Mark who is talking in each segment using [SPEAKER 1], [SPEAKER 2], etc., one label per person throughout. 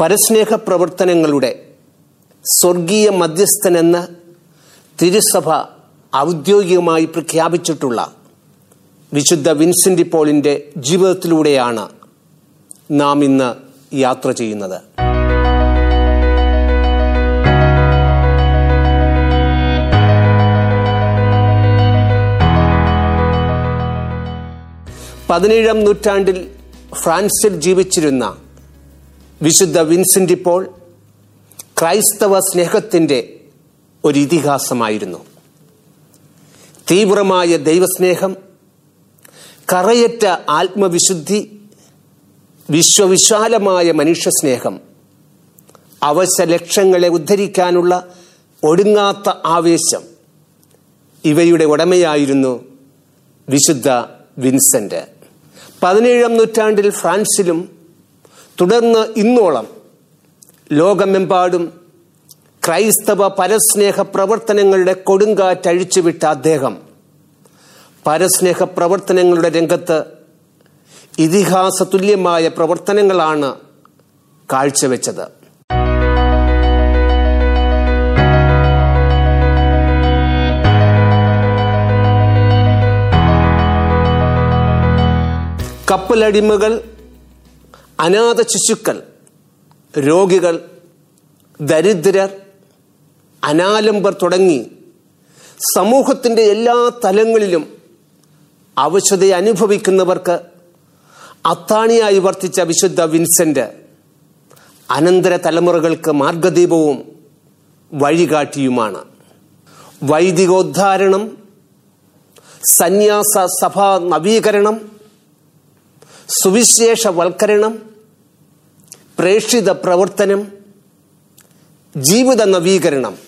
[SPEAKER 1] പരസ്നേഹ പ്രവർത്തനങ്ങളുടെ സ്വർഗീയ മധ്യസ്ഥനെന്ന് തിരുസഭ ഔദ്യോഗികമായി പ്രഖ്യാപിച്ചിട്ടുള്ള വിശുദ്ധ വിൻസെന്റ് പോളിന്റെ ജീവിതത്തിലൂടെയാണ് നാം ഇന്ന് യാത്ര ചെയ്യുന്നത്. പതിനേഴാം നൂറ്റാണ്ടിൽ ഫ്രാൻസിൽ ജീവിച്ചിരുന്ന വിശുദ്ധ വിൻസെന്റ് പോൾ ക്രൈസ്തവ സ്നേഹത്തിന്റെ ഒരു ഇതിഹാസമായിരുന്നു. തീവ്രമായ ദൈവസ്നേഹം കറയറ്റ ആത്മവിശുദ്ധി വിശ്വവിശാലമായ മനുഷ്യസ്നേഹം അവശ ലക്ഷ്യങ്ങളെ ഉദ്ധരിക്കാനുള്ള ഒടുങ്ങാത്ത ആവേശം ഇവയുടെ ഉടമയായിരുന്നു വിശുദ്ധ വിൻസെന്റ്. പതിനേഴാം നൂറ്റാണ്ടിൽ ഫ്രാൻസിലും തുടർന്ന് ഇന്നോളം ലോകമെമ്പാടും ക്രൈസ്തവ പരസ്നേഹ പ്രവർത്തനങ്ങളുടെ കൊടുങ്കാറ്റഴിച്ചുവിട്ട അദ്ദേഹം. പരസ്നേഹ പ്രവർത്തനങ്ങളുടെ രംഗത്ത് ഇതിഹാസ തുല്യമായ പ്രവർത്തനങ്ങളാണ് കാഴ്ചവെച്ചത്. കപ്പലടിമകൾ അനാഥ ശിശുക്കൾ രോഗികൾ ദരിദ്രർ അനാലംബർ തുടങ്ങി സമൂഹത്തിന്റെ എല്ലാ തലങ്ങളിലും അവശതയെ അനുഭവിക്കുന്നവർക്ക് അത്താണിയായി വർത്തിച്ച വിശുദ്ധ വിൻസെന്റ് അനന്തര തലമുറകൾക്ക് മാർഗദീപവും വഴികാട്ടിയുമാണ്. വൈദികോദ്ധാരണം സന്യാസ സഭാ നവീകരണം സുവിശേഷവൽക്കരണം പ്രേക്ഷിത പ്രവർത്തനം ജീവിത നവീകരണം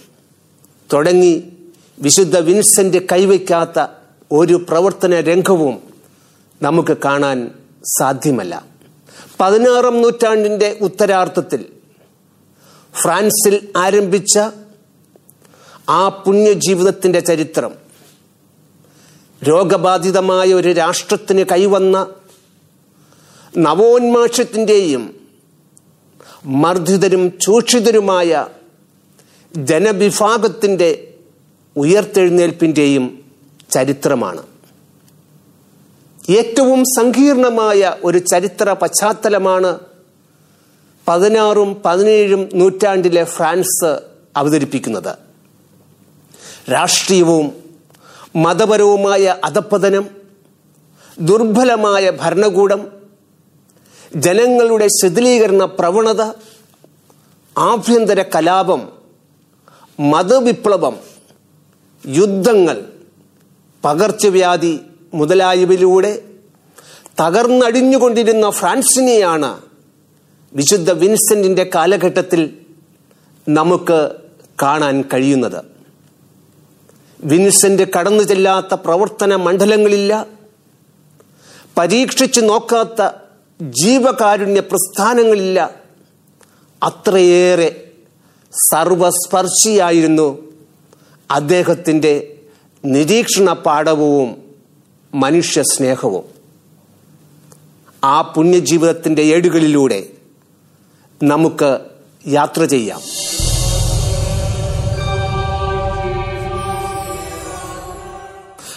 [SPEAKER 1] തുടങ്ങി വിശുദ്ധ വിൻസെന്റ് കൈവയ്ക്കാത്ത ഒരു പ്രവർത്തന രംഗവും നമുക്ക് കാണാൻ സാധ്യമല്ല. പതിനാറാം നൂറ്റാണ്ടിന്റെ ഉത്തരാർത്ഥത്തിൽ ഫ്രാൻസിൽ ആരംഭിച്ച ആ പുണ്യജീവിതത്തിന്റെ ചരിത്രം രോഗബാധിതമായ ഒരു രാഷ്ട്രത്തിന് കൈവന്ന നവോന്മാഷത്തിന്റെയും മർദ്ദിതരും ചൂഷിതരുമായ ജനവിഭാഗത്തിന്റെ ഉയർത്തെഴുന്നേൽപ്പിന്റെയും ചരിത്രമാണ്. ഏറ്റവും സങ്കീർണമായ ഒരു ചരിത്ര പശ്ചാത്തലമാണ് പതിനാറും പതിനേഴും നൂറ്റാണ്ടിലെ ഫ്രാൻസ് അവതരിപ്പിക്കുന്നത്. രാഷ്ട്രീയവും മതപരവുമായ അധപ്പതനം ദുർബലമായ ഭരണകൂടം ജനങ്ങളുടെ ശിഥിലീകരണ പ്രവണത ആഭ്യന്തര കലാപം മതവിപ്ലവം യുദ്ധങ്ങൾ പകർച്ചവ്യാധി മുതലായവയിലൂടെ തകർന്നടിഞ്ഞുകൊണ്ടിരുന്ന ഫ്രാൻസിനെയാണ് വിശുദ്ധ വിൻസെന്റിന്റെ കാലഘട്ടത്തിൽ നമുക്ക് കാണാൻ കഴിയുന്നത്. വിൻസെന്റ് കടന്നു ചെല്ലാത്ത പ്രവർത്തന മണ്ഡലങ്ങളില്ല പരീക്ഷിച്ചു നോക്കാത്ത ജീവകാരുണ്യ പ്രസ്ഥാനങ്ങളില്ല. അത്രയേറെ സർവസ്പർശിയായിരുന്നു അദ്ദേഹത്തിന്റെ നിരീക്ഷണ പാഠവും മനുഷ്യ സ്നേഹവും. ആ പുണ്യജീവിതത്തിന്റെ ഏടുകളിലൂടെ നമുക്ക് യാത്ര ചെയ്യാം.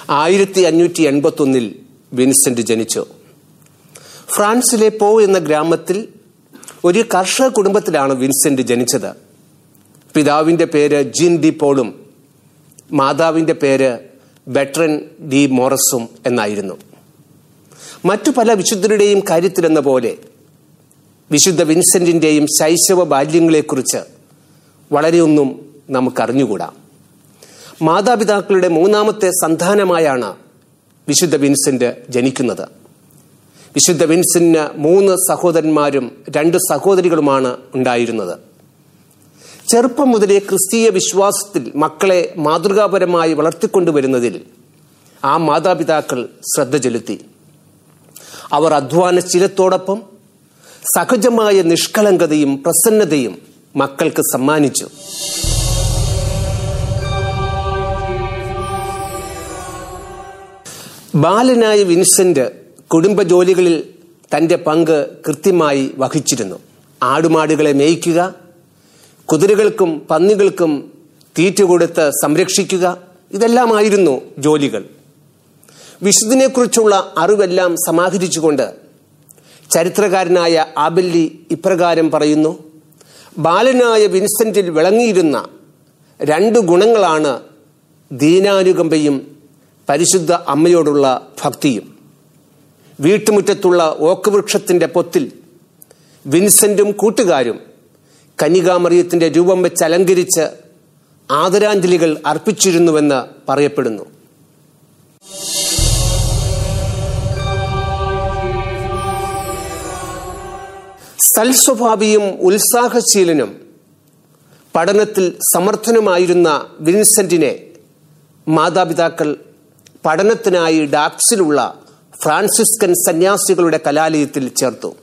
[SPEAKER 1] ആയിരത്തി അഞ്ഞൂറ്റി എൺപത്തി ഒന്നിൽ വിൻസെന്റ് ജനിച്ചു. ഫ്രാൻസിലെ പോ എന്ന ഗ്രാമത്തിൽ ഒരു കർഷക കുടുംബത്തിലാണ് വിൻസെന്റ് ജനിച്ചത്. പിതാവിന്റെ പേര് ജിൻ ഡി പോളും മാതാവിന്റെ പേര് ബെട്രൻ ഡി മോറസും എന്നായിരുന്നു. മറ്റു പല വിശുദ്ധരുടെയും കാര്യത്തിലെന്ന പോലെ വിശുദ്ധ വിൻസെന്റിന്റെയും ശൈശവ ബാല്യങ്ങളെക്കുറിച്ച് വളരെയൊന്നും നമുക്കറിഞ്ഞുകൂടാ. മാതാപിതാക്കളുടെ മൂന്നാമത്തെ സന്താനമായാണ് വിശുദ്ധ വിൻസെന്റ് ജനിക്കുന്നത്. വിശുദ്ധ വിൻസിന് മൂന്ന് സഹോദരന്മാരും രണ്ട് സഹോദരികളുമാണ് ഉണ്ടായിരുന്നത്. ചെറുപ്പം മുതലേ ക്രിസ്തീയ വിശ്വാസത്തിൽ മക്കളെ മാതൃകാപരമായി വളർത്തിക്കൊണ്ടുവരുന്നതിൽ ആ മാതാപിതാക്കൾ ശ്രദ്ധ ചെലുത്തി. അവർ അധ്വാനശീലത്തോടൊപ്പം സഹജമായ നിഷ്കളങ്കതയും പ്രസന്നതയും മക്കൾക്ക് സമ്മാനിച്ചു. ബാലനായ വിൻസെന്റ് കുടുംബജോലികളിൽ തന്റെ പങ്ക് കൃത്യമായി വഹിച്ചിരുന്നു. ആടുമാടുകളെ മേയ്ക്കുക കുതിരകൾക്കും പന്നികൾക്കും തീറ്റ കൊടുത്ത് സംരക്ഷിക്കുക ഇതെല്ലാമായിരുന്നു ജോലികൾ. വിശുദ്ധിനെക്കുറിച്ചുള്ള അറിവെല്ലാം സമാഹരിച്ചുകൊണ്ട് ചരിത്രകാരനായ ആബല്ലി ഇപ്രകാരം പറയുന്നു ബാലനായ വിൻസെന്റിൽ വിളങ്ങിയിരുന്ന രണ്ട് ഗുണങ്ങളാണ് ദീനാനുകമ്പയും പരിശുദ്ധ അമ്മയോടുള്ള ഭക്തിയും. വീട്ടുമുറ്റത്തുള്ള ഓക്ക് വൃക്ഷത്തിന്റെ പൊത്തിൽ വിൻസെന്റും കൂട്ടുകാരും കനികാമറിയത്തിന്റെ രൂപം വെച്ച് അലങ്കരിച്ച് ആദരാഞ്ജലികൾ അർപ്പിച്ചിരുന്നുവെന്ന് പറയപ്പെടുന്നു. സൽസ്വഭാവിയും ഉത്സാഹശീലനും പഠനത്തിൽ സമർത്ഥനുമായിരുന്ന വിൻസെന്റിനെ മാതാപിതാക്കൾ പഠനത്തിനായി ഡാക്സിലുള്ള ഫ്രാൻസിസ്കൻ സന്യാസികളുടെ കലാലയത്തിൽ ചേർത്തു.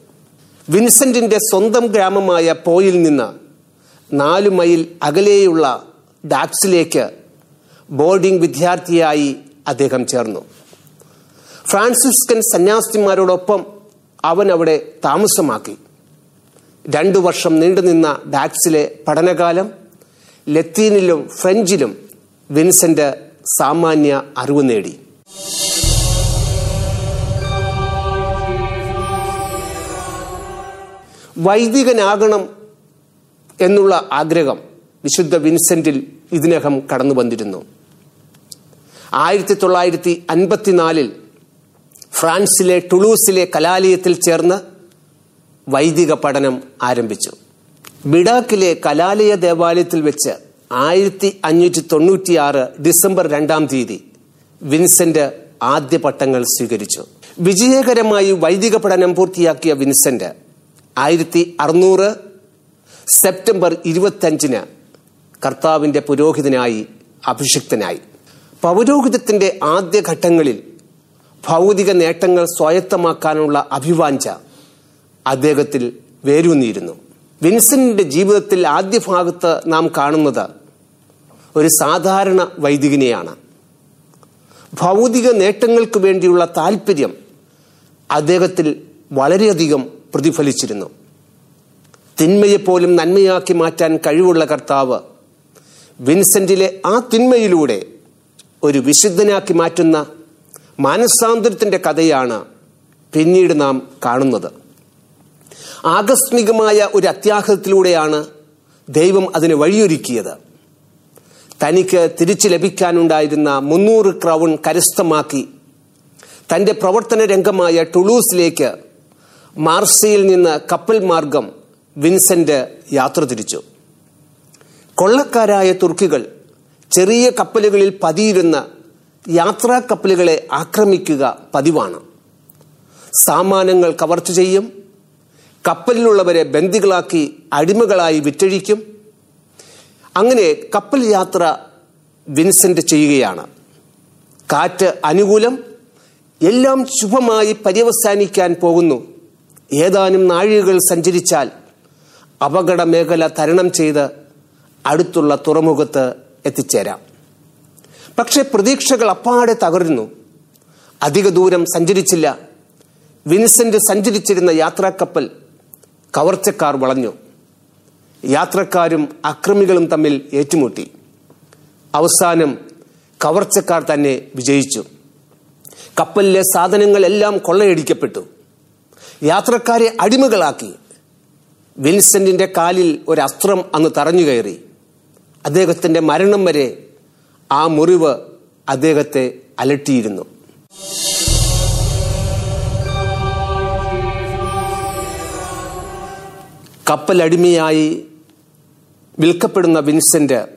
[SPEAKER 1] വിൻസെന്റിന്റെ സ്വന്തം ഗ്രാമമായ പോയിൽ നിന്ന് നാലു മൈൽ അകലെയുള്ള ഡാക്സിലേക്ക് ബോർഡിംഗ് വിദ്യാർത്ഥിയായി അദ്ദേഹം ചേർന്നു. ഫ്രാൻസിസ്കൻ സന്യാസിമാരോടൊപ്പം അവൻ അവിടെ താമസമാക്കി. രണ്ടു വർഷം നീണ്ടുനിന്ന ഡാക്സിലെ പഠനകാലം ലത്തീനിലും ഫ്രഞ്ചിലും വിൻസെന്റ് സാമാന്യ അറിവ് നേടി. വൈദികനാകണം എന്നുള്ള ആഗ്രഹം വിശുദ്ധ വിൻസെന്റിൽ ഇതിനകം കടന്നു വന്നിരുന്നു. ആയിരത്തി തൊള്ളായിരത്തി അൻപത്തിനാലിൽ ഫ്രാൻസിലെ ടുളൂസിലെ കലാലയത്തിൽ ചേർന്ന് വൈദിക പഠനം ആരംഭിച്ചു. ബിഡാക്കിലെ കലാലയ ദേവാലയത്തിൽ വെച്ച് ആയിരത്തി അഞ്ഞൂറ്റി തൊണ്ണൂറ്റിയാറ് ഡിസംബർ രണ്ടാം തീയതി വിൻസെന്റ് ആദ്യ പട്ടങ്ങൾ സ്വീകരിച്ചു. വിജയകരമായി വൈദിക പഠനം പൂർത്തിയാക്കിയ വിൻസെന്റ് ആയിരത്തി അറുന്നൂറ് സെപ്റ്റംബർ ഇരുപത്തഞ്ചിന് കർത്താവിന്റെ പുരോഹിതനായി അഭിഷിക്തനായി. പൗരോഹിതത്തിന്റെ ആദ്യ ഘട്ടങ്ങളിൽ ഭൗതിക നേട്ടങ്ങൾ സ്വായത്തമാക്കാനുള്ള അഭിവാഞ്ച അദ്ദേഹത്തിൽ വേരൂന്നിയിരുന്നു. വിൻസെന്റിന്റെ ജീവിതത്തിൽ ആദ്യ ഭാഗത്ത് നാം കാണുന്നത് ഒരു സാധാരണ വൈദികനെയാണ്. ഭൗതിക നേട്ടങ്ങൾക്ക് വേണ്ടിയുള്ള താല്പര്യം അദ്ദേഹത്തിൽ വളരെയധികം പ്രതിഫലിച്ചിരുന്നു. തിന്മയെപ്പോലും നന്മയാക്കി മാറ്റാൻ കഴിവുള്ള കർത്താവ് വിൻസെന്റിലെ ആ തിന്മയിലൂടെ ഒരു വിശുദ്ധനാക്കി മാറ്റുന്ന മാനസാന്തരത്തിന്റെ കഥയാണ് പിന്നീട് നാം കാണുന്നത്. ആകസ്മികമായ ഒരു അത്യാഹത്തിലൂടെയാണ് ദൈവം അതിന് വഴിയൊരുക്കിയത്. തനിക്ക് തിരിച്ചു ലഭിക്കാനുണ്ടായിരുന്ന മുന്നൂറ് ക്രൗൺ കരസ്ഥമാക്കി തന്റെ പ്രവർത്തന രംഗമായ ടുളൂസിലേക്ക് മാർസയിൽ നിന്ന് കപ്പൽ മാർഗം വിൻസെന്റ് യാത്ര തിരിച്ചു. കൊള്ളക്കാരായ തുർക്കികൾ ചെറിയ കപ്പലുകളിൽ പതിയിരുന്ന യാത്രാ കപ്പലുകളെ ആക്രമിക്കുക പതിവാണ്. സാമാനങ്ങൾ കവർച്ച ചെയ്യും കപ്പലിലുള്ളവരെ ബന്ദികളാക്കി അടിമകളായി വിറ്റഴിക്കും. അങ്ങനെ കപ്പൽ യാത്ര വിൻസെന്റ് ചെയ്യുകയാണ്. കാറ്റ് അനുകൂലം എല്ലാം ശുഭമായി പര്യവസാനിക്കാൻ പോകുന്നു. ഏതാനും നാഴികകൾ സഞ്ചരിച്ചാൽ അപകട മേഖല തരണം ചെയ്ത് അടുത്തുള്ള തുറമുഖത്ത് എത്തിച്ചേരാം. പക്ഷെ പ്രതീക്ഷകൾ അപ്പാടെ തകരുന്നു. അധിക ദൂരം സഞ്ചരിച്ചില്ല. വിൻസെന്റ് സഞ്ചരിച്ചിരുന്ന യാത്രാക്കപ്പൽ കവർച്ചക്കാർ വളഞ്ഞു. യാത്രക്കാരും അക്രമികളും തമ്മിൽ ഏറ്റുമുട്ടി. അവസാനം കവർച്ചക്കാർ തന്നെ വിജയിച്ചു. കപ്പലിലെ സാധനങ്ങളെല്ലാം കൊള്ളയടിക്കപ്പെട്ടു. യാത്രക്കാരെ അടിമകളാക്കി. വിൻസെന്റിന്റെ കാലിൽ ഒരു അസ്ത്രം അന്ന് തറഞ്ഞു കയറി. അദ്ദേഹത്തിന്റെ മരണം വരെ ആ മുറിവ് അദ്ദേഹത്തെ അലട്ടിയിരുന്നു. കപ്പലടിമയായി വിൽക്കപ്പെടുന്ന വിൻസെന്റ്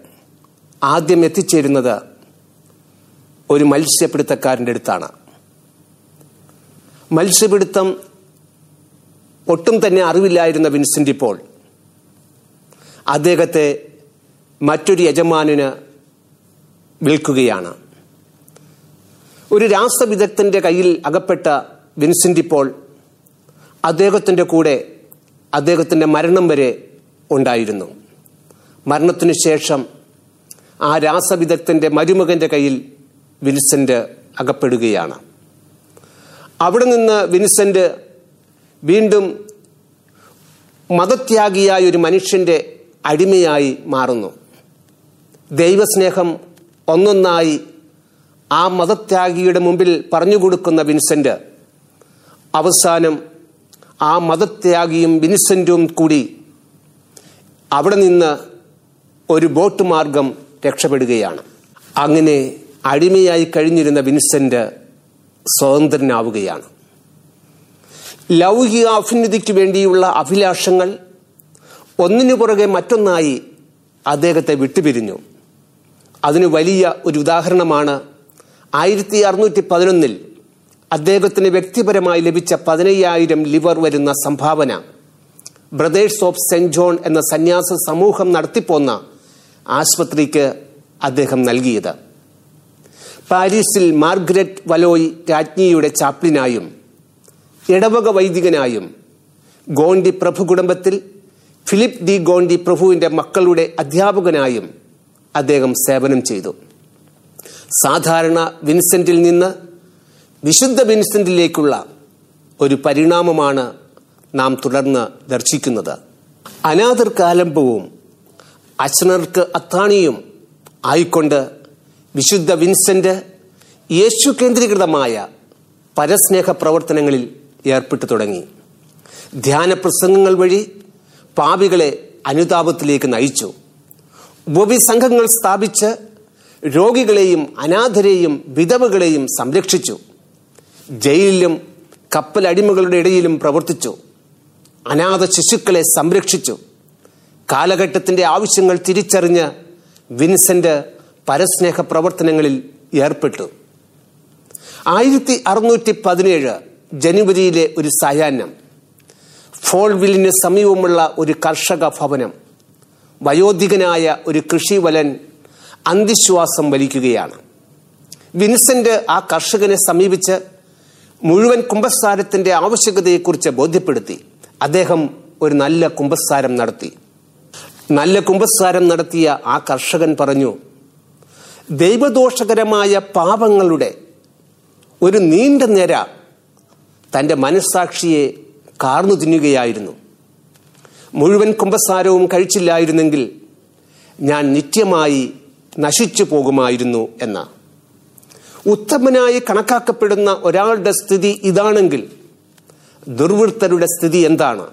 [SPEAKER 1] ആദ്യം എത്തിച്ചേരുന്നത് ഒരു മത്സ്യപിടുത്തക്കാരന്റെ അടുത്താണ്. മത്സ്യപിടുത്തം ഒട്ടും തന്നെ അറിവില്ലായിരുന്ന വിൻസെന്റ് ഇപ്പോൾ. അദ്ദേഹത്തെ മറ്റൊരു യജമാനിന് വിൽക്കുകയാണ്. ഒരു രാസവിദഗ്ധന്റെ കയ്യിൽ അകപ്പെട്ട വിൻസെന്റ് ഇപ്പോൾ അദ്ദേഹത്തിന്റെ കൂടെ അദ്ദേഹത്തിന്റെ മരണം വരെ ഉണ്ടായിരുന്നു. മരണത്തിനു ശേഷം ആ രാസവിദഗ്ധന്റെ മരുമകന്റെ കയ്യിൽ വിൻസെന്റ് അകപ്പെടുകയാണ്. അവിടെ നിന്ന് വിൻസെന്റ് വീണ്ടും മതത്യാഗിയായ ഒരു മനുഷ്യന്റെ അടിമയായി മാറുന്നു. ദൈവസ്നേഹം ഒന്നൊന്നായി ആ മതത്യാഗിയുടെ മുമ്പിൽ പറഞ്ഞു കൊടുക്കുന്ന വിൻസെന്റ് അവസാനം ആ മതത്യാഗിയും വിൻസെന്റും കൂടി അവിടെ നിന്ന് ഒരു ബോട്ട് മാർഗം രക്ഷപ്പെടുകയാണ്. അങ്ങനെ അടിമയായി കഴിഞ്ഞിരുന്ന വിൻസെന്റ് സ്വതന്ത്രനാവുകയാണ്. ലൗകിക അഭ്യുന്നതിക്ക് വേണ്ടിയുള്ള അഭിലാഷങ്ങൾ ഒന്നിനു പുറകെ മറ്റൊന്നായി അദ്ദേഹത്തെ വിട്ടുപിരിഞ്ഞു. അതിന് വലിയ ഒരു ഉദാഹരണമാണ് ആയിരത്തി അറുന്നൂറ്റി പതിനൊന്നിൽ അദ്ദേഹത്തിന് വ്യക്തിപരമായി ലഭിച്ച പതിനയ്യായിരം ലിവർ വരുന്ന സംഭാവന. ബ്രദേഴ്സ് ഓഫ് സെന്റ് ജോൺ എന്ന സന്യാസ സമൂഹം നടത്തിപ്പോന്ന ആശുപത്രിക്ക് അദ്ദേഹം നൽകിയത്. പാരീസിൽ മാർഗ്രറ്റ് വലോയ് രാജ്ഞിയുടെ ചാപ്ലിനായും ഇടവക വൈദികനായും ഗോണ്ടി പ്രഭു കുടുംബത്തിൽ ഫിലിപ്പ് ഡി ഗോണ്ടി പ്രഭുവിന്റെ മക്കളുടെ അധ്യാപകനായും അദ്ദേഹം സേവനം ചെയ്തു. സാധാരണ വിൻസെന്റിൽ നിന്ന് വിശുദ്ധ വിൻസെന്റിലേക്കുള്ള ഒരു പരിണാമമാണ് നാം തുടർന്ന് ദർശിക്കുന്നത്. അനാഥർ കാലമ്പവും അച്ഛനർക്ക് അത്താണിയും ആയിക്കൊണ്ട് വിശുദ്ധ വിൻസെന്റ് യേശു കേന്ദ്രീകൃതമായ പരസ്നേഹ പ്രവർത്തനങ്ങളിൽ ഏർപ്പെട്ടു തുടങ്ങി. ധ്യാന പ്രസംഗങ്ങൾ വഴി പാപികളെ അനുതാപത്തിലേക്ക് നയിച്ചു. ഉപവിസംഘങ്ങൾ സ്ഥാപിച്ച് രോഗികളെയും അനാഥരെയും വിധവകളെയും സംരക്ഷിച്ചു. ജയിലിലും കപ്പലടിമകളുടെ ഇടയിലും പ്രവർത്തിച്ചു. അനാഥ ശിശുക്കളെ സംരക്ഷിച്ചു. കാലഘട്ടത്തിന്റെ ആവശ്യങ്ങൾ തിരിച്ചറിഞ്ഞ് വിൻസെന്റ് പരസ്നേഹ പ്രവർത്തനങ്ങളിൽ ഏർപ്പെട്ടു. ആയിരത്തി അറുന്നൂറ്റി പതിനേഴ് ജനുവരിയിലെ ഒരു സായാഹ്നം ഫോൾവില്ലിന് സമീപമുള്ള ഒരു കർഷക ഭവനം. വയോധികനായ ഒരു കൃഷിവലൻ അന്തിശ്വാസം വലിക്കുകയാണ്. വിൻസെന്റ് ആ കർഷകനെ സമീപിച്ച് മുഴുവൻ കുംഭസാരത്തിന്റെ ആവശ്യകതയെക്കുറിച്ച് ബോധ്യപ്പെടുത്തി. അദ്ദേഹം ഒരു നല്ല കുംഭസാരം നടത്തി. നല്ല കുംഭസാരം നടത്തിയ ആ കർഷകൻ പറഞ്ഞു ദൈവദോഷകരമായ പാപങ്ങളുടെ ഒരു നീണ്ട നിര തന്റെ മനസ്സാക്ഷിയെ കാർന്നു തിന്നുകയായിരുന്നു. മുഴുവൻ കുംഭസാരവും കഴിച്ചില്ലായിരുന്നെങ്കിൽ ഞാൻ നിത്യമായി നശിച്ചു പോകുമായിരുന്നു എന്ന. ഉത്തമനായി കണക്കാക്കപ്പെടുന്ന ഒരാളുടെ സ്ഥിതി ഇതാണെങ്കിൽ ദുർവൃത്തരുടെ സ്ഥിതി എന്താണ്?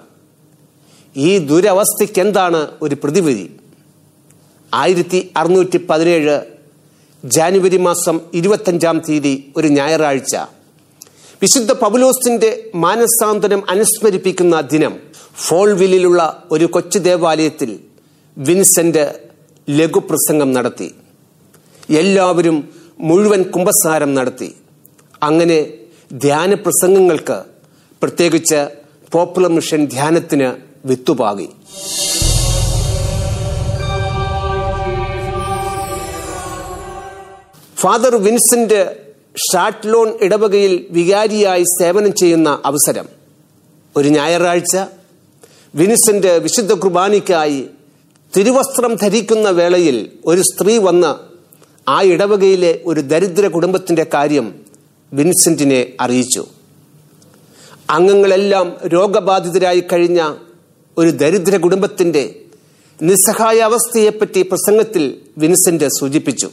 [SPEAKER 1] ഈ ദുരവസ്ഥയ്ക്ക് എന്താണ് ഒരു പ്രതിവിധി? ആയിരത്തി അറുന്നൂറ്റി പതിനേഴ് ജാനുവരി മാസം ഇരുപത്തഞ്ചാം തീയതി ഒരു ഞായറാഴ്ച. വിശുദ്ധ പബുലോസിന്റെ മാനസാന്തരം അനുസ്മരിപ്പിക്കുന്ന ദിനം ഫോൾവില്ലിലുള്ള ഒരു കൊച്ചു ദേവാലയത്തിൽ വിൻസെന്റ് ലഘുപ്രസംഗം നടത്തി. എല്ലാവരും മുഴുവൻ കുംഭസാരം നടത്തി. അങ്ങനെ ധ്യാന പ്രസംഗങ്ങൾക്ക് പ്രത്യേകിച്ച് പോപ്പുലർ മിഷൻ ധ്യാനത്തിന് വിത്തുപാകി. ഫാദർ വിൻസെന്റ് ഷാട്ട്ലോൺ ഇടവകയിൽ വികാരിയായി സേവനം ചെയ്യുന്ന അവസരം. ഒരു ഞായറാഴ്ച വിനിസന്റ് വിശുദ്ധ കുർബാനയ്ക്കായി തിരുവസ്ത്രം ധരിക്കുന്ന വേളയിൽ ഒരു സ്ത്രീ വന്ന് ആ ഇടവകയിലെ ഒരു ദരിദ്ര കുടുംബത്തിന്റെ കാര്യം വിൻസെന്റിനെ അറിയിച്ചു. അംഗങ്ങളെല്ലാം രോഗബാധിതരായി കഴിഞ്ഞ ഒരു ദരിദ്ര കുടുംബത്തിന്റെ നിസ്സഹായ അവസ്ഥയെപ്പറ്റി പ്രസംഗത്തിൽ വിൻസെന്റ് സൂചിപ്പിച്ചു.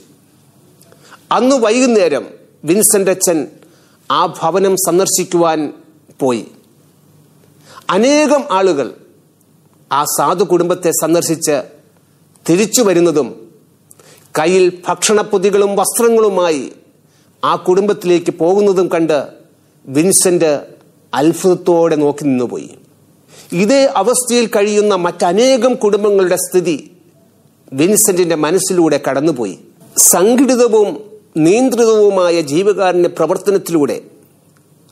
[SPEAKER 1] അന്ന് വൈകുന്നേരം വിൻസെന്റ് അച്ഛൻ ആ ഭവനം സന്ദർശിക്കുവാൻ പോയി. അനേകം ആളുകൾ ആ സാധു കുടുംബത്തെ സന്ദർശിച്ച് തിരിച്ചു വരുന്നതും കയ്യിൽ ഭക്ഷണപ്പൊതികളും വസ്ത്രങ്ങളുമായി ആ കുടുംബത്തിലേക്ക് പോകുന്നതും കണ്ട് വിൻസെന്റ് അത്ഭുതത്തോടെ നോക്കി നിന്നുപോയി. ഇതേ അവസ്ഥയിൽ കഴിയുന്ന മറ്റനേകം കുടുംബങ്ങളുടെ സ്ഥിതി വിൻസെന്റിന്റെ മനസ്സിലൂടെ കടന്നുപോയി. സംഘടിതവും നിയന്ത്രിതവുമായ ജീവകാരുണ്യ പ്രവർത്തനത്തിലൂടെ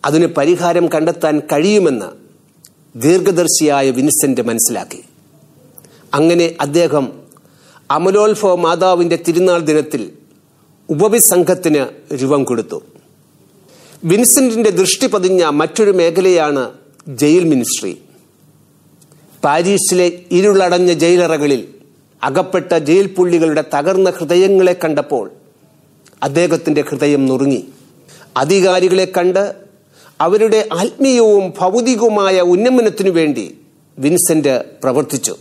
[SPEAKER 1] അതിന് പരിഹാരം കണ്ടെത്താൻ കഴിയുമെന്ന് ദീർഘദർശിയായ വിൻസെന്റ് മനസ്സിലാക്കി. അങ്ങനെ അദ്ദേഹം അമലോത്ഭവ മാതാവിന്റെ തിരുനാൾ ദിനത്തിൽ ഉപവിസംഘത്തിന് രൂപം കൊടുത്തു. വിൻസെന്റിന്റെ ദൃഷ്ടി പതിഞ്ഞ മറ്റൊരു മേഖലയാണ് ജയിൽ മിനിസ്ട്രി. പാരീസിലെ ഇരുളടഞ്ഞ ജയിലറകളിൽ അകപ്പെട്ട ജയിൽ പുള്ളികളുടെ തകർന്ന ഹൃദയങ്ങളെ കണ്ടപ്പോൾ അദ്ദേഹത്തിന്റെ ഹൃദയം നുറുങ്ങി. അധികാരികളെ കണ്ട് അവരുടെ ആത്മീയവും ഭൗതികവുമായ ഉന്നമനത്തിനു വേണ്ടി വിൻസെന്റ് പ്രവർത്തിച്ചു.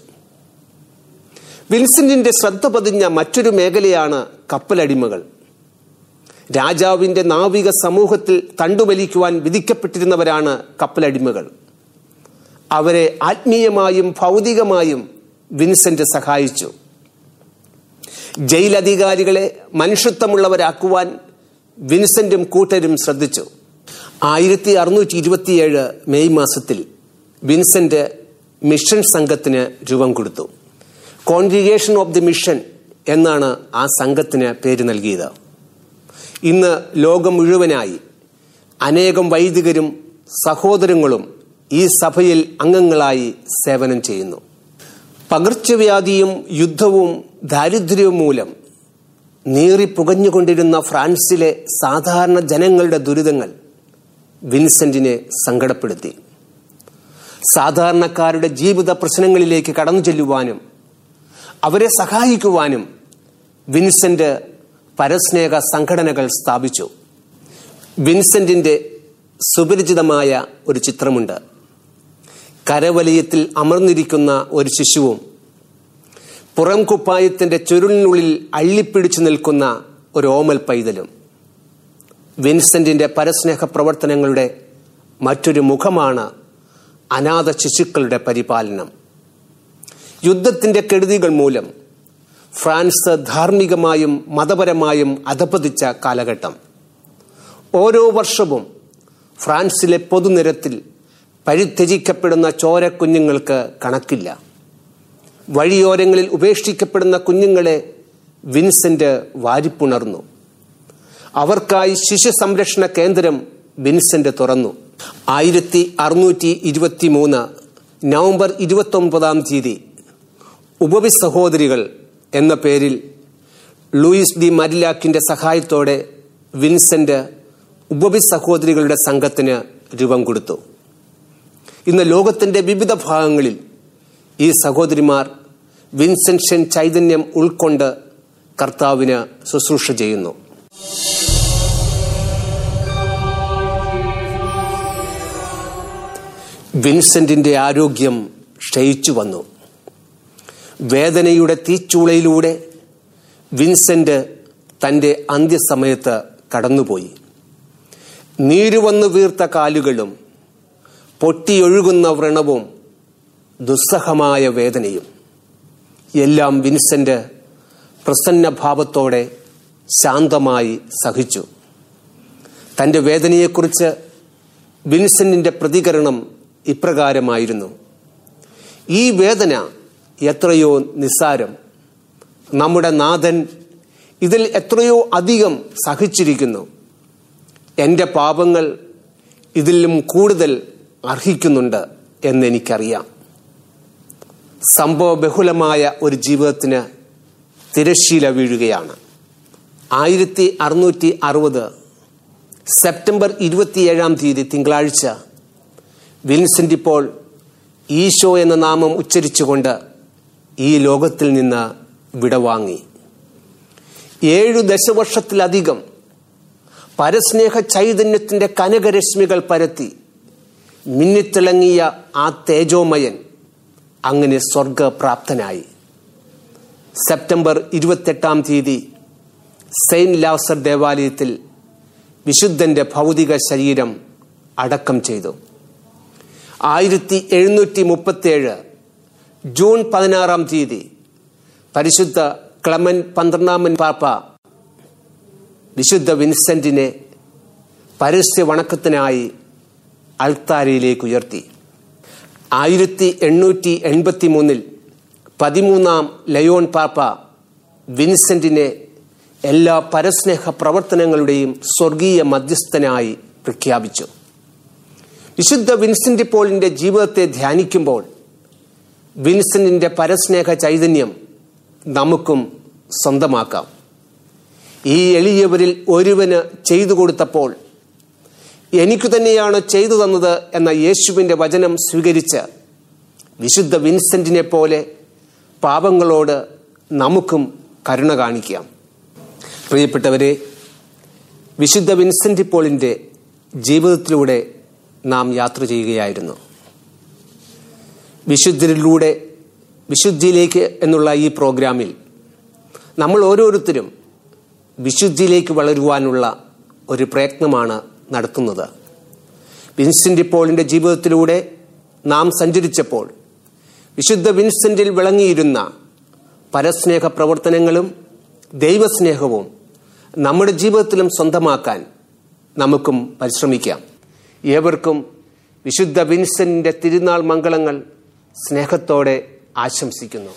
[SPEAKER 1] വിൻസെന്റിന്റെ ശ്രദ്ധ പതിഞ്ഞ മറ്റൊരു മേഖലയാണ് കപ്പലടിമകൾ. രാജാവിന്റെ നാവിക സമൂഹത്തിൽ തണ്ടുവലിക്കുവാൻ വിധിക്കപ്പെട്ടിരുന്നവരാണ് കപ്പലടിമകൾ. അവരെ ആത്മീയമായും ഭൗതികമായും വിൻസെന്റ് സഹായിച്ചു. ജയിലധികാരികളെ മനുഷ്യത്വമുള്ളവരാക്കുവാൻ വിൻസെന്റും കൂട്ടരും ശ്രദ്ധിച്ചു. ആയിരത്തി അറുന്നൂറ്റി ഇരുപത്തിയേഴ് മെയ് മാസത്തിൽ വിൻസെന്റ് മിഷൻ സംഘത്തിന് രൂപം കൊടുത്തു. കോൺഗ്രിഗേഷൻ ഓഫ് ദി മിഷൻ എന്നാണ് ആ സംഘത്തിന് പേര് നൽകിയത്. ഇന്ന് ലോകം മുഴുവനായി അനേകം വൈദികരും സഹോദരങ്ങളും ഈ സഭയിൽ അംഗങ്ങളായി സേവനം ചെയ്യുന്നു. പകർച്ചവ്യാധിയും യുദ്ധവും ദാരിദ്ര്യവും മൂലം നീറിപ്പുകഞ്ഞുകൊണ്ടിരുന്ന ഫ്രാൻസിലെ സാധാരണ ജനങ്ങളുടെ ദുരിതങ്ങൾ വിൻസെന്റിനെ സങ്കടപ്പെടുത്തി. സാധാരണക്കാരുടെ ജീവിത പ്രശ്നങ്ങളിലേക്ക് കടന്നു ചെല്ലുവാനും അവരെ സഹായിക്കുവാനും വിൻസെന്റ് പരസ്നേഹ സംഘടനകൾ സ്ഥാപിച്ചു. വിൻസെന്റിന്റെ സുപരിചിതമായ ഒരു ചിത്രമുണ്ട്. കരവലയത്തിൽ അമർന്നിരിക്കുന്ന ഒരു ശിശുവും പുറം കുപ്പായത്തിന്റെ ചുരുളിനുള്ളിൽ അള്ളിപ്പിടിച്ചു നിൽക്കുന്ന ഒരു ഓമൽ പൈതലും. വിൻസെന്റിന്റെ പരസ്നേഹ പ്രവർത്തനങ്ങളുടെ മറ്റൊരു മുഖമാണ് അനാഥ ശിശുക്കളുടെ പരിപാലനം. യുദ്ധത്തിന്റെ കെടുതികൾ മൂലം ഫ്രാൻസ് ധാർമ്മികമായും മതപരമായും അധപതിച്ച കാലഘട്ടം. ഓരോ വർഷവും ഫ്രാൻസിലെ പൊതുനിരത്തിൽ പരിത്യജിക്കപ്പെടുന്ന ചോരക്കുഞ്ഞുങ്ങൾക്ക് കണക്കില്ല. വഴിയോരങ്ങളിൽ ഉപേക്ഷിക്കപ്പെടുന്ന കുഞ്ഞുങ്ങളെ വിൻസെന്റ് വാരിപ്പുണർന്നു. അവർക്കായി ശിശു സംരക്ഷണ കേന്ദ്രം വിൻസെന്റ് തുറന്നു. ആയിരത്തി അറുന്നൂറ്റി ഇരുപത്തി മൂന്ന് നവംബർ ഇരുപത്തി ഒമ്പതാം തീയതി ഉപവി സഹോദരികൾ എന്ന പേരിൽ ലൂയിസ് ഡി മരിലാക്കിന്റെ സഹായത്തോടെ വിൻസെന്റ് ഉപവി സഹോദരികളുടെ സംഘത്തിന് രൂപം കൊടുത്തു. ഇന്ന് ലോകത്തിന്റെ വിവിധ ഭാഗങ്ങളിൽ ഈ സഹോദരിമാർ വിൻസെൻഷൻ ചൈതന്യം ഉൾക്കൊണ്ട് കർത്താവിന് ശുശ്രൂഷ ചെയ്യുന്നു. വിൻസെന്റിന്റെ ആരോഗ്യം ക്ഷയിച്ചു വന്നു. വേദനയുടെ തീച്ചൂളയിലൂടെ വിൻസെന്റ് തന്റെ അന്ത്യസമയത്ത് കടന്നുപോയി. നീരുവന്നു വീർത്ത കാലുകളും പൊട്ടിയൊഴുകുന്ന വ്രണവും ദുസ്സഹമായ വേദനയും എല്ലാം വിൻസെന്റ് പ്രസന്നഭാവത്തോടെ ശാന്തമായി സഹിച്ചു. തന്റെ വേദനയെക്കുറിച്ച് വിൻസെന്റിന്റെ പ്രതികരണം ഇപ്രകാരമായിരുന്നു. ഈ വേദന എത്രയോ നിസ്സാരം. നമ്മുടെ നാഥൻ ഇതിൽ എത്രയോ അധികം സഹിച്ചിരിക്കുന്നു. എന്റെ പാപങ്ങൾ ഇതിലും കൂടുതൽ അർഹിക്കുന്നുണ്ട് എന്നെനിക്കറിയാം. സംഭവ ബഹുലമായ ഒരു ജീവിതത്തിന് തിരശ്ശീല വീഴുകയാണ്. ആയിരത്തി അറുന്നൂറ്റി അറുപത് സെപ്റ്റംബർ ഇരുപത്തിയേഴാം തീയതി തിങ്കളാഴ്ച വിൻസെന്റ് ഇപ്പോൾ ഈശോ എന്ന നാമം ഉച്ചരിച്ചുകൊണ്ട് ഈ ലോകത്തിൽ നിന്ന് വിടവാങ്ങി. ഏഴു ദശവർഷത്തിലധികം പരസ്നേഹ ചൈതന്യത്തിന്റെ കനകരശ്മികൾ പരത്തി മിന്നിത്തിളങ്ങിയ ആ തേജോമയൻ അങ്ങനെ സ്വർഗപ്രാപ്തനായി. സെപ്റ്റംബർ ഇരുപത്തെട്ടാം തീയതി സെയിന്റ് ലാസർ ദേവാലയത്തിൽ വിശുദ്ധന്റെ ഭൗതിക ശരീരം അടക്കം ചെയ്തു. ആയിരത്തി എഴുന്നൂറ്റി മുപ്പത്തിയേഴ് ജൂൺ പതിനാറാം തീയതി പരിശുദ്ധ ക്ലമൻ പന്ത്രണ്ടാമൻ പാപ്പ വിശുദ്ധ വിൻസെന്റിനെ പരസ്യ വണക്കത്തിനായി അൾത്താരയിലേക്ക് ഉയർത്തി. ആയിരത്തി എണ്ണൂറ്റി എൺപത്തി മൂന്നിൽ പതിമൂന്നാം ലയോൺ പാപ്പ വിൻസെന്റിനെ എല്ലാ പരസ്നേഹ പ്രവർത്തനങ്ങളുടെയും സ്വർഗീയ മധ്യസ്ഥനായി പ്രഖ്യാപിച്ചു. വിശുദ്ധ വിൻസെന്റ് പോളിന്റെ ജീവിതത്തെ ധ്യാനിക്കുമ്പോൾ വിൻസെന്റിന്റെ പരസ്നേഹ ചൈതന്യം നമുക്കും സ്വന്തമാക്കാം. ഈ എളിയവരിൽ ഒരുവന് ചെയ്തു കൊടുത്തപ്പോൾ എനിക്ക് തന്നെയാണ് ചെയ്തു തന്നത് എന്ന യേശുവിന്റെ വചനം സ്വീകരിച്ച് വിശുദ്ധ വിൻസെന്റിനെ പോലെ പാപങ്ങളോട് നമുക്കും കരുണ കാണിക്കാം. പ്രിയപ്പെട്ടവരെ വിശുദ്ധ വിൻസെന്റ് പോളിന്റെ ജീവിതത്തിലൂടെ നാം യാത്ര ചെയ്യുകയായിരുന്നു. വിശുദ്ധരിലൂടെ വിശുദ്ധിയിലേക്ക് എന്നുള്ള ഈ പ്രോഗ്രാമിൽ നമ്മൾ ഓരോരുത്തരും വിശുദ്ധിയിലേക്ക് വളരുവാനുള്ള ഒരു പ്രയത്നമാണ് നടത്തുന്നത് വിൻസെന്റ് പോളിന്റെ ജീവിതത്തിലൂടെ നാം സഞ്ചരിച്ചപ്പോൾ വിശുദ്ധ വിൻസെന്റിൽ വിളങ്ങിയിരുന്ന പരസ്നേഹ പ്രവർത്തനങ്ങളും ദൈവസ്നേഹവും നമ്മുടെ ജീവിതത്തിലും സ്വന്തമാക്കാൻ നമുക്കും പരിശ്രമിക്കാം. ഏവർക്കും വിശുദ്ധ വിൻസെന്റിന്റെ തിരുനാൾ മംഗളങ്ങൾ സ്നേഹത്തോടെ ആശംസിക്കുന്നു.